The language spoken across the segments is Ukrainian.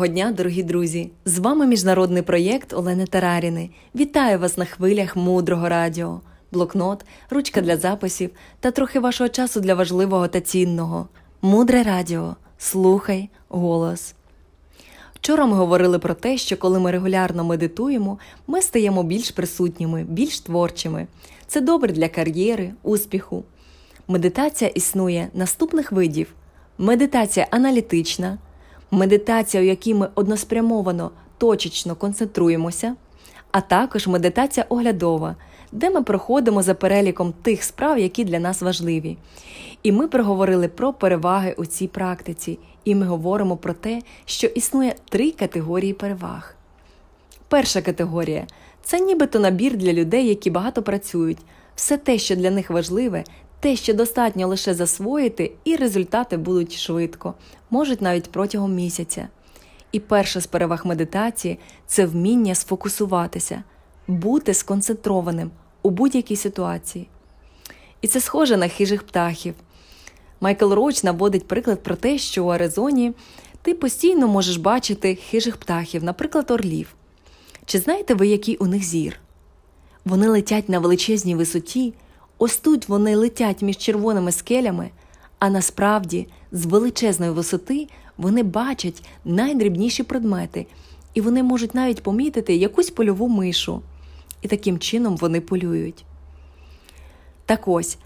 Доброго дня, дорогі друзі! З вами міжнародний проєкт Олени Тараріни. Вітаю вас на хвилях мудрого радіо, блокнот, ручка для записів та трохи вашого часу для важливого та цінного. Мудре радіо. Слухай голос. Вчора ми говорили про те, що коли ми регулярно медитуємо, ми стаємо більш присутніми, більш творчими. Це добре для кар'єри, успіху. Медитація існує наступних видів: медитація аналітична медитація, у якій ми односпрямовано точечно концентруємося, а також медитація оглядова, де ми проходимо за переліком тих справ, які для нас важливі. І ми проговорили про переваги у цій практиці, і ми говоримо про те, що існує три категорії переваг. Перша категорія це нібито набір для людей, які багато працюють. Все те, що для них важливе, те, що достатньо лише засвоїти, і результати будуть швидко, можуть навіть протягом місяця. І перша з переваг медитації це вміння сфокусуватися, бути сконцентрованим у будь-якій ситуації. І це схоже на хижих птахів. Майкл Роуч наводить приклад про те, що у Аризоні ти постійно можеш бачити хижих птахів, наприклад, орлів. Чи знаєте ви, який у них зір? Вони летять на величезній висоті. Ось тут вони летять між червоними скелями, а насправді з величезної висоти вони бачать найдрібніші предмети, і вони можуть навіть помітити якусь польову мишу. І таким чином вони полюють. Так ось,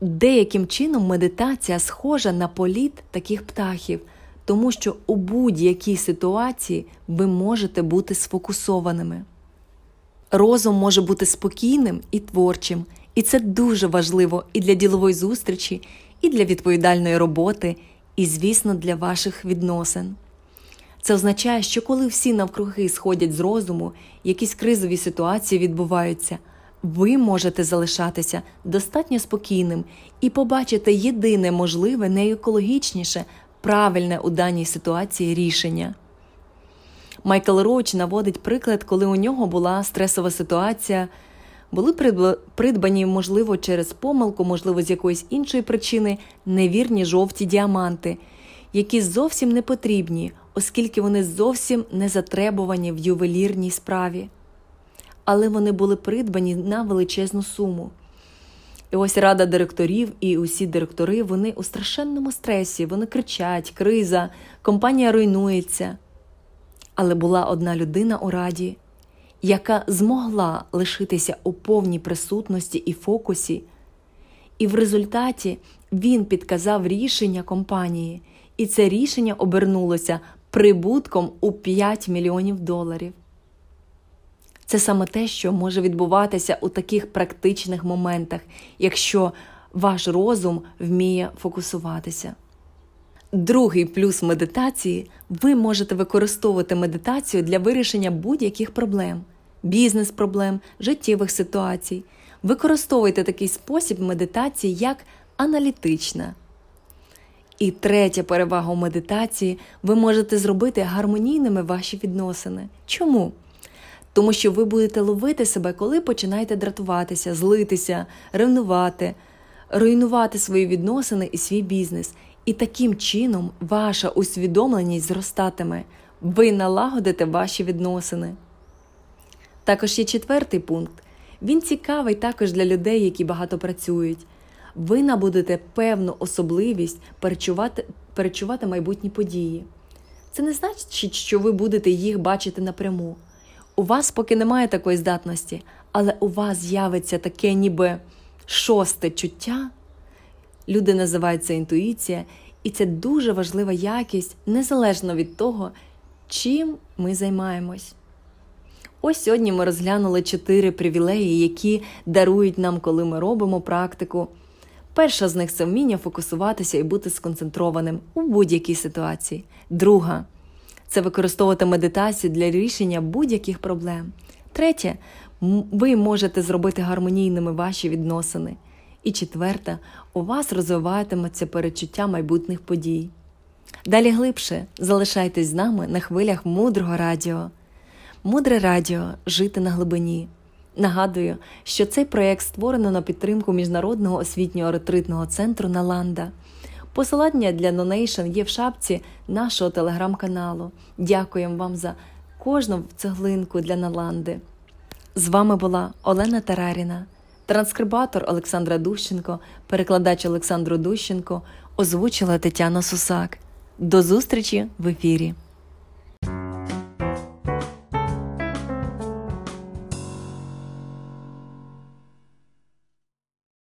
деяким чином медитація схожа на політ таких птахів, тому що у будь-якій ситуації ви можете бути сфокусованими. Розум може бути спокійним і творчим. І це дуже важливо і для ділової зустрічі, і для відповідальної роботи, і, звісно, для ваших відносин. Це означає, що коли всі навкруги сходять з розуму, якісь кризові ситуації відбуваються, ви можете залишатися достатньо спокійним і побачити єдине можливе, найекологічніше, правильне у даній ситуації рішення. Майкл Роуч наводить приклад, коли у нього була стресова ситуація були придбані, можливо, через помилку, можливо, з якоїсь іншої причини, невірні жовті діаманти, які зовсім не потрібні, оскільки вони зовсім не затребувані в ювелірній справі. Але вони були придбані на величезну суму. І ось рада директорів і усі директори вони у страшенному стресі, вони кричать, криза, компанія руйнується. Але була одна людина у раді, яка змогла лишитися у повній присутності і фокусі, і в результаті він підказав рішення компанії, і це рішення обернулося прибутком у 5 мільйонів доларів. Це саме те, що може відбуватися у таких практичних моментах, якщо ваш розум вміє фокусуватися. Другий плюс медитації ви можете використовувати медитацію для вирішення будь-яких проблем бізнес-проблем, життєвих ситуацій. Використовуйте такий спосіб медитації як аналітична. І третя перевага у медитації ви можете зробити гармонійними ваші відносини. Чому? Тому що ви будете ловити себе, коли починаєте дратуватися, злитися, ревнувати, руйнувати свої відносини і свій бізнес. І таким чином ваша усвідомленість зростатиме, ви налагодите ваші відносини. Також є четвертий пункт. Він цікавий також для людей, які багато працюють. Ви набудете певну особливість перечувати, перечувати майбутні події. Це не значить, що ви будете їх бачити напряму. У вас поки немає такої здатності, але у вас з'явиться таке ніби шосте чуття. Люди називають це інтуїція, і це дуже важлива якість незалежно від того, чим ми займаємось. Ось сьогодні ми розглянули чотири привілеї, які дарують нам, коли ми робимо практику. Перша з них це вміння фокусуватися і бути сконцентрованим у будь-якій ситуації. Друга це використовувати медитацію для рішення будь-яких проблем. Третє, ви можете зробити гармонійними ваші відносини. І четверта, у вас розвиватиметься перечуття майбутніх подій. Далі глибше залишайтесь з нами на хвилях мудрого радіо. Мудре радіо жити на глибині. Нагадую, що цей проєкт створено на підтримку Міжнародного освітнього ретритного центру Наланда. Посилання для Нонейшн є в шапці нашого телеграм-каналу. Дякуємо вам за кожну цеглинку для Наланди. З вами була Олена Тараріна, транскрибатор Олександра Дущенко, перекладач Олександру Дущенко, озвучила Тетяна Сусак. До зустрічі в ефірі.